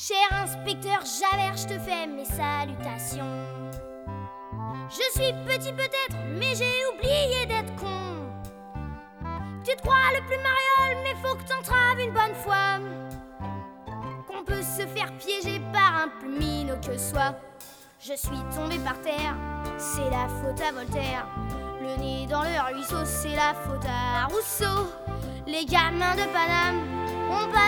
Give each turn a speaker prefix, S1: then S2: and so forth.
S1: Cher inspecteur Javert, je te fais mes salutations. Je suis petit peut-être, mais j'ai oublié d'être con. Tu te crois le plus mariole, mais faut que t'entraves une bonne fois. Qu'on peut se faire piéger par un plus que soi. Je suis tombé par terre, c'est la faute à Voltaire. Le nez dans le ruisseau, c'est la faute à Rousseau. Les gamins de Paname ont pas